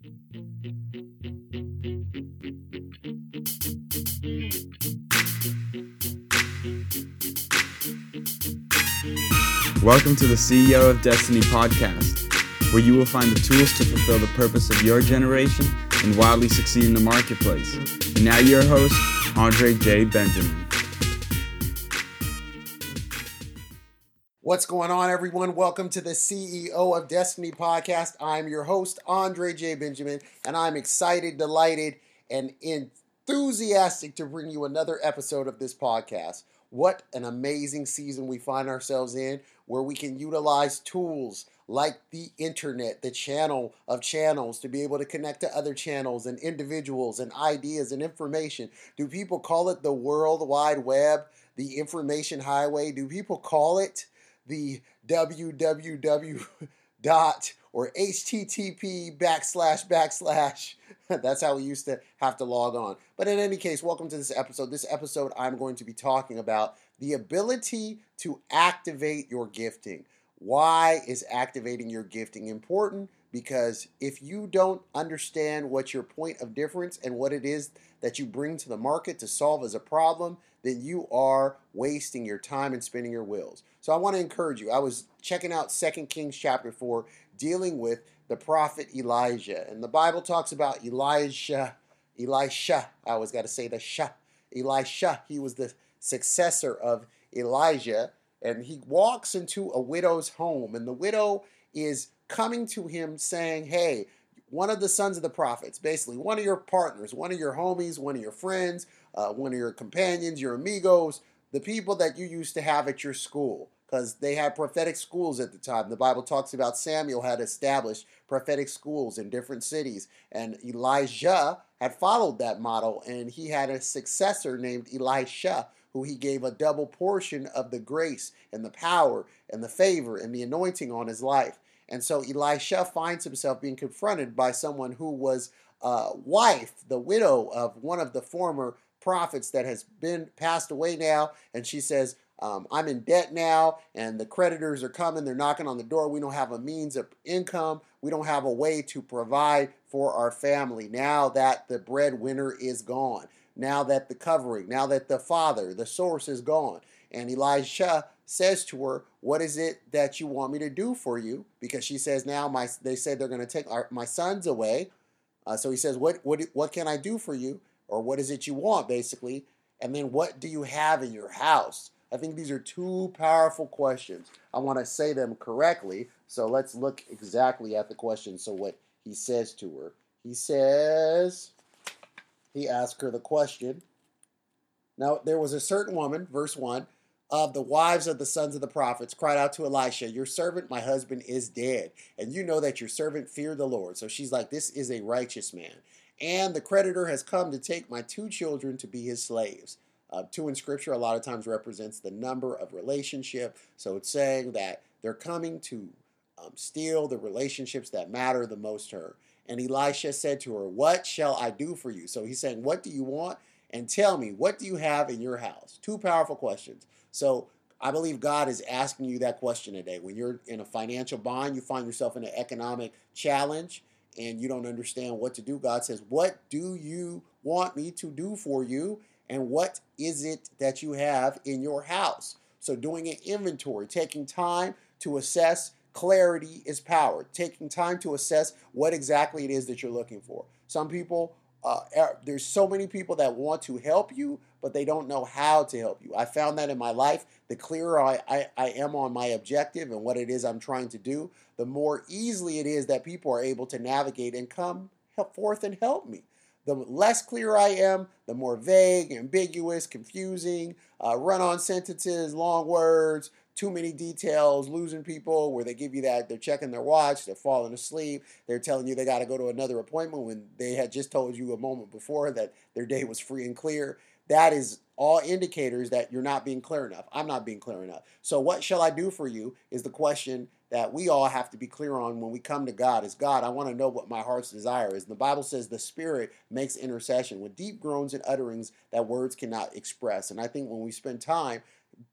Welcome to the CEO of Destiny podcast, where you will find the tools to fulfill the purpose of your generation and wildly succeed in the marketplace. And now, your host, Andre J. Benjamin. What's going on, everyone? Welcome to the CEO of Destiny podcast. I'm your host, Andre J. Benjamin, and I'm excited, delighted, and enthusiastic to bring you another episode of this podcast. What an amazing season we find ourselves in where we can utilize tools like the internet, the channel of channels to be able to connect to other channels and individuals and ideas and information. Do people call it the World Wide Web, the information highway? Do people call it the www dot or http backslash backslash. That's how we used to have to log on. But in any case welcome to this episode. This episode i'm going to be talking about the ability to activate your gifting. Why is activating your gifting important? Because if you don't understand what your point of difference and what it is that you bring to the market to solve as a problem then you are wasting your time and spinning your wheels. So I want to encourage you. I was checking out 2 Kings chapter 4, dealing with the prophet Elijah. And the Bible talks about Elijah, Elisha. I always got to say the Shah. Elisha. He was the successor of Elijah. And he walks into a widow's home. And the widow is coming to him saying, Hey, one of the sons of the prophets, basically one of your partners, one of your homies, one of your friends, uh, one of your companions, your amigos, the people that you used to have at your school, because they had prophetic schools at the time. The Bible talks about Samuel had established prophetic schools in different cities, and Elijah had followed that model, and he had a successor named Elisha who he gave a double portion of the grace and the power and the favor and the anointing on his life. And so Elisha finds himself being confronted by someone who was a wife, the widow of one of the former prophets that has been passed away now. And she says, um, I'm in debt now, and the creditors are coming. They're knocking on the door. We don't have a means of income. We don't have a way to provide for our family now that the breadwinner is gone, now that the covering, now that the father, the source is gone. And Elisha says to her, "What is it that you want me to do for you?" Because she says, "Now my they said they're going to take our, my sons away." Uh, so he says, "What what what can I do for you?" Or what is it you want, basically? And then what do you have in your house? I think these are two powerful questions. I want to say them correctly. So let's look exactly at the question. So, what he says to her, he says, he asked her the question. Now, there was a certain woman, verse 1, of the wives of the sons of the prophets cried out to Elisha, Your servant, my husband, is dead. And you know that your servant feared the Lord. So she's like, This is a righteous man. And the creditor has come to take my two children to be his slaves. Uh, two in scripture a lot of times represents the number of relationship. So it's saying that they're coming to um, steal the relationships that matter the most to her. And Elisha said to her, What shall I do for you? So he's saying, What do you want? And tell me, what do you have in your house? Two powerful questions. So I believe God is asking you that question today. When you're in a financial bind, you find yourself in an economic challenge and you don't understand what to do. God says, What do you want me to do for you? And what is it that you have in your house? So, doing an inventory, taking time to assess clarity is power, taking time to assess what exactly it is that you're looking for. Some people uh, er, there's so many people that want to help you, but they don't know how to help you. I found that in my life. The clearer I, I, I, am on my objective and what it is I'm trying to do, the more easily it is that people are able to navigate and come forth and help me. The less clear I am, the more vague, ambiguous, confusing, uh, run on sentences, long words, too many details, losing people where they give you that they're checking their watch, they're falling asleep, they're telling you they got to go to another appointment when they had just told you a moment before that their day was free and clear. That is all indicators that you're not being clear enough. I'm not being clear enough. So, what shall I do for you is the question that we all have to be clear on when we come to God is God, I want to know what my heart's desire is. The Bible says the Spirit makes intercession with deep groans and utterings that words cannot express. And I think when we spend time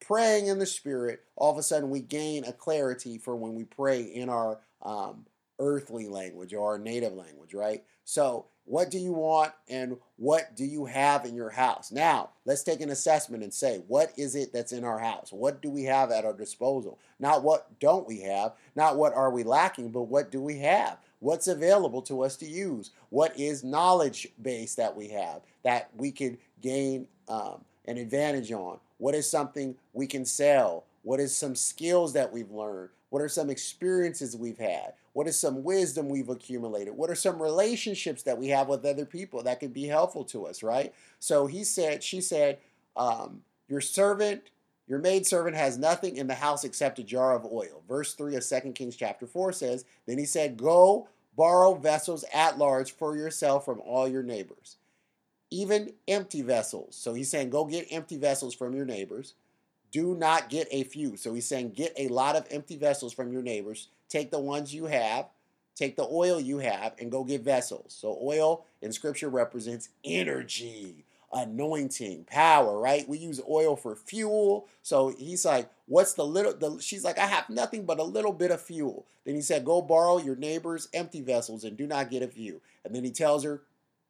praying in the Spirit, all of a sudden we gain a clarity for when we pray in our um, earthly language or our native language, right? So, what do you want and what do you have in your house? Now, let's take an assessment and say, what is it that's in our house? What do we have at our disposal? Not what don't we have, not what are we lacking, but what do we have? What's available to us to use? What is knowledge base that we have that we could gain um, an advantage on? What is something we can sell? What is some skills that we've learned? What are some experiences we've had? What is some wisdom we've accumulated? What are some relationships that we have with other people that could be helpful to us, right? So he said, she said, um, your servant, your maidservant has nothing in the house except a jar of oil. Verse 3 of 2 Kings chapter 4 says, Then he said, Go borrow vessels at large for yourself from all your neighbors, even empty vessels. So he's saying, Go get empty vessels from your neighbors do not get a few. So he's saying get a lot of empty vessels from your neighbors. Take the ones you have, take the oil you have, and go get vessels. So oil in scripture represents energy, anointing, power, right? We use oil for fuel. So he's like, what's the little the she's like, I have nothing but a little bit of fuel. Then he said, Go borrow your neighbor's empty vessels and do not get a few. And then he tells her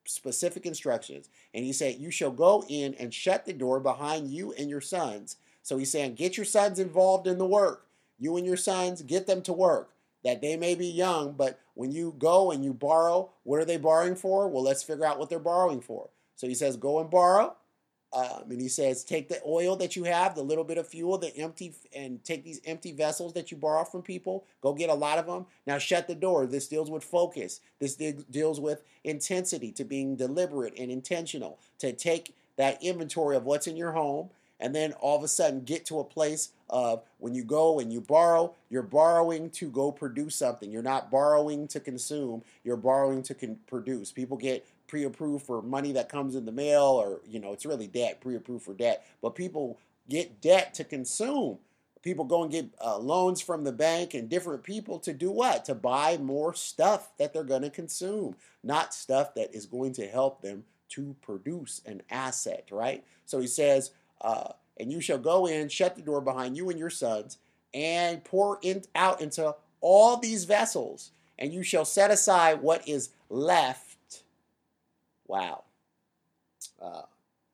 specific instructions. And he said, You shall go in and shut the door behind you and your sons so he's saying, get your sons involved in the work. You and your sons, get them to work. That they may be young, but when you go and you borrow, what are they borrowing for? Well, let's figure out what they're borrowing for. So he says, go and borrow. Um, and he says, take the oil that you have, the little bit of fuel, the empty, and take these empty vessels that you borrow from people. Go get a lot of them. Now shut the door. This deals with focus. This deals with intensity, to being deliberate and intentional, to take that inventory of what's in your home and then all of a sudden get to a place of when you go and you borrow, you're borrowing to go produce something. You're not borrowing to consume, you're borrowing to con- produce. People get pre approved for money that comes in the mail, or, you know, it's really debt, pre approved for debt. But people get debt to consume. People go and get uh, loans from the bank and different people to do what? To buy more stuff that they're going to consume, not stuff that is going to help them to produce an asset, right? So he says, uh, and you shall go in, shut the door behind you and your sons, and pour in, out into all these vessels, and you shall set aside what is left. Wow. Uh,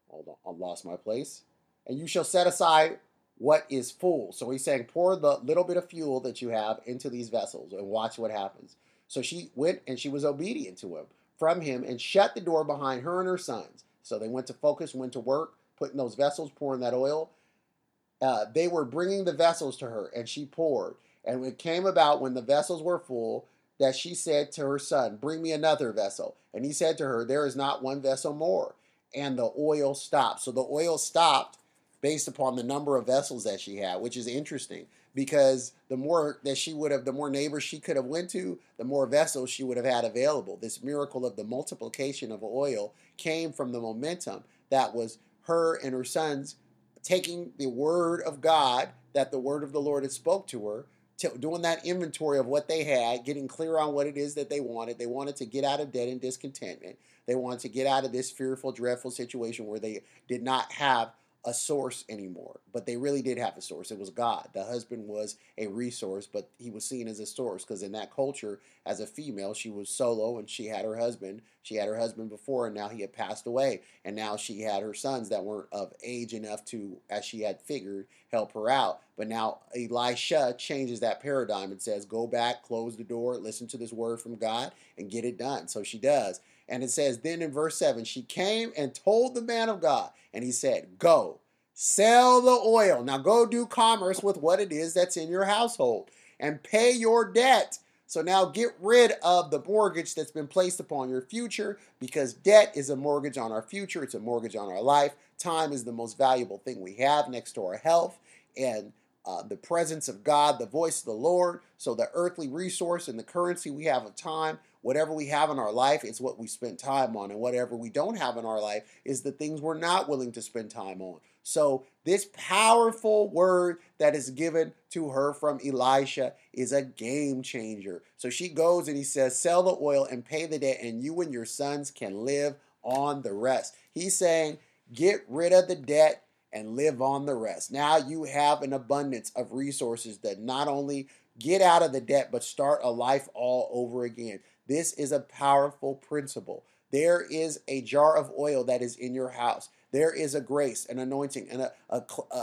hold on, I lost my place. And you shall set aside what is full. So he's saying, pour the little bit of fuel that you have into these vessels and watch what happens. So she went and she was obedient to him from him and shut the door behind her and her sons. So they went to focus, went to work putting those vessels, pouring that oil. Uh, they were bringing the vessels to her, and she poured. And it came about when the vessels were full that she said to her son, Bring me another vessel. And he said to her, There is not one vessel more. And the oil stopped. So the oil stopped based upon the number of vessels that she had, which is interesting because the more that she would have, the more neighbors she could have went to, the more vessels she would have had available. This miracle of the multiplication of oil came from the momentum that was her and her sons taking the word of God that the word of the Lord had spoke to her, to, doing that inventory of what they had, getting clear on what it is that they wanted. They wanted to get out of debt and discontentment. They wanted to get out of this fearful, dreadful situation where they did not have a source anymore, but they really did have a source. It was God. The husband was a resource, but he was seen as a source because in that culture, as a female, she was solo and she had her husband. She had her husband before, and now he had passed away. And now she had her sons that weren't of age enough to, as she had figured, help her out. But now Elisha changes that paradigm and says, Go back, close the door, listen to this word from God, and get it done. So she does. And it says, then in verse 7, she came and told the man of God, and he said, Go, sell the oil. Now go do commerce with what it is that's in your household and pay your debt. So now get rid of the mortgage that's been placed upon your future because debt is a mortgage on our future, it's a mortgage on our life. Time is the most valuable thing we have next to our health. And uh, the presence of God, the voice of the Lord. So, the earthly resource and the currency we have of time, whatever we have in our life, is what we spent time on. And whatever we don't have in our life is the things we're not willing to spend time on. So, this powerful word that is given to her from Elisha is a game changer. So, she goes and he says, Sell the oil and pay the debt, and you and your sons can live on the rest. He's saying, Get rid of the debt and live on the rest. Now you have an abundance of resources that not only get out of the debt, but start a life all over again. This is a powerful principle. There is a jar of oil that is in your house. There is a grace, an anointing, and a, a, a,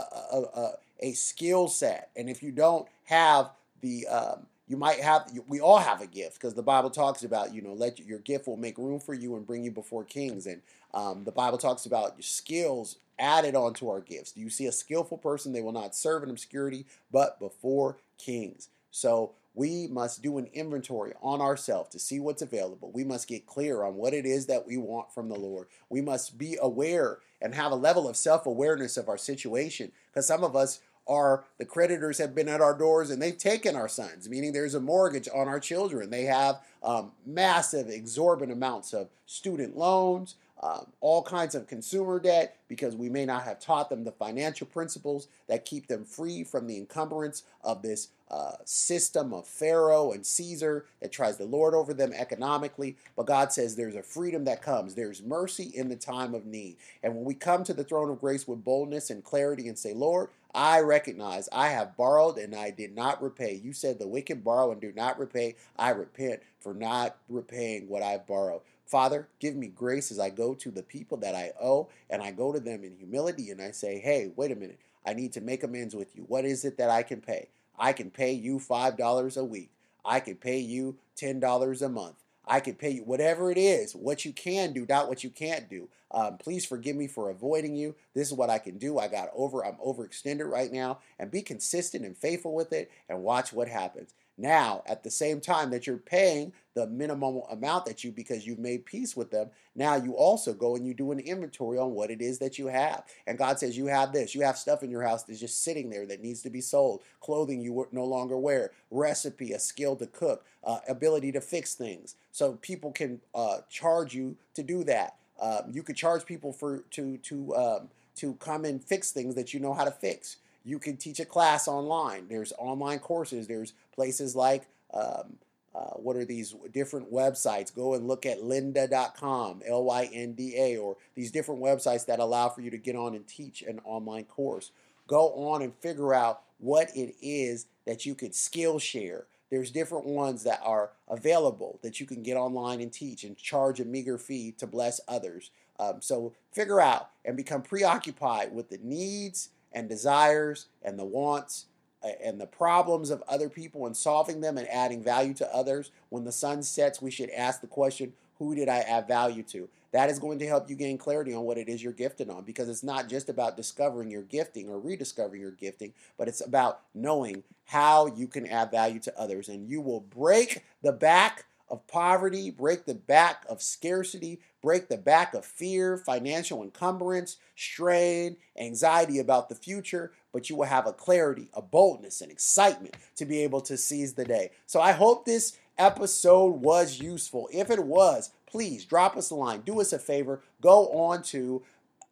a, a skill set. And if you don't have the um, you might have we all have a gift because the bible talks about you know let your gift will make room for you and bring you before kings and um, the bible talks about your skills added onto our gifts do you see a skillful person they will not serve in obscurity but before kings so we must do an inventory on ourselves to see what's available. We must get clear on what it is that we want from the Lord. We must be aware and have a level of self awareness of our situation because some of us are the creditors have been at our doors and they've taken our sons, meaning there's a mortgage on our children. They have um, massive, exorbitant amounts of student loans, um, all kinds of consumer debt because we may not have taught them the financial principles that keep them free from the encumbrance of this uh, system of Pharaoh and Caesar that tries to lord over them economically. But God says there's a freedom that comes. There's mercy in the time of need. And when we come to the throne of grace with boldness and clarity and say, Lord, I recognize I have borrowed and I did not repay. You said the wicked borrow and do not repay. I repent for not repaying what I've borrowed. Father, give me grace as I go to the people that I owe and I go to them in humility and I say, hey, wait a minute. I need to make amends with you. What is it that I can pay? I can pay you $5 a week. I can pay you $10 a month. I can pay you whatever it is, what you can do, not what you can't do. Um, please forgive me for avoiding you. This is what I can do. I got over, I'm overextended right now. And be consistent and faithful with it and watch what happens. Now, at the same time that you're paying the minimum amount that you, because you've made peace with them, now you also go and you do an inventory on what it is that you have. And God says, You have this, you have stuff in your house that's just sitting there that needs to be sold, clothing you no longer wear, recipe, a skill to cook, uh, ability to fix things. So people can uh, charge you to do that. Um, you could charge people for to to um, to come and fix things that you know how to fix. You can teach a class online. There's online courses. There's places like um, uh, what are these different websites? Go and look at lynda.com, L Y N D A, or these different websites that allow for you to get on and teach an online course. Go on and figure out what it is that you could skill share there's different ones that are available that you can get online and teach and charge a meager fee to bless others. Um, so figure out and become preoccupied with the needs and desires and the wants uh, and the problems of other people and solving them and adding value to others. When the sun sets, we should ask the question, who did I add value to? That is going to help you gain clarity on what it is you're gifted on because it's not just about discovering your gifting or rediscovering your gifting, but it's about knowing how you can add value to others. And you will break the back of poverty, break the back of scarcity, break the back of fear, financial encumbrance, strain, anxiety about the future, but you will have a clarity, a boldness, and excitement to be able to seize the day. So I hope this episode was useful. If it was, please drop us a line. Do us a favor. Go on to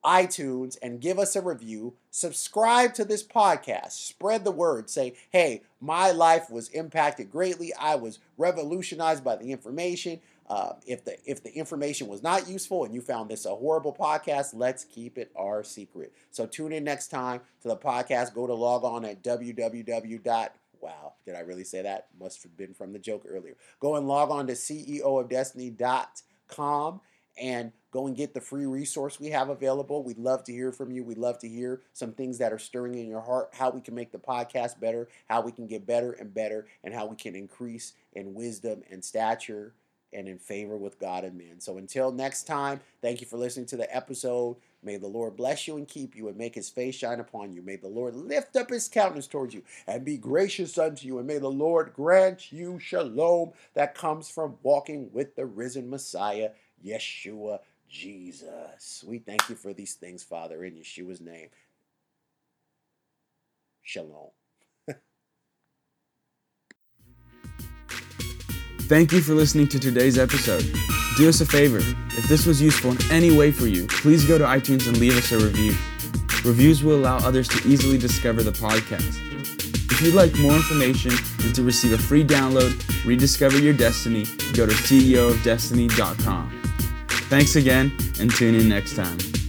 iTunes and give us a review. Subscribe to this podcast. Spread the word. Say, hey, my life was impacted greatly. I was revolutionized by the information. Uh, if the if the information was not useful and you found this a horrible podcast, let's keep it our secret. So tune in next time to the podcast. Go to log on at www Wow, did I really say that? Must have been from the joke earlier. Go and log on to CEO of ceoofdestiny.com and go and get the free resource we have available. We'd love to hear from you. We'd love to hear some things that are stirring in your heart, how we can make the podcast better, how we can get better and better, and how we can increase in wisdom and stature and in favor with God and men. So until next time, thank you for listening to the episode. May the Lord bless you and keep you and make his face shine upon you. May the Lord lift up his countenance towards you and be gracious unto you. And may the Lord grant you shalom that comes from walking with the risen Messiah, Yeshua Jesus. We thank you for these things, Father, in Yeshua's name. Shalom. Thank you for listening to today's episode. Do us a favor. If this was useful in any way for you, please go to iTunes and leave us a review. Reviews will allow others to easily discover the podcast. If you'd like more information and to receive a free download, rediscover your destiny, go to ceoofdestiny.com. Thanks again and tune in next time.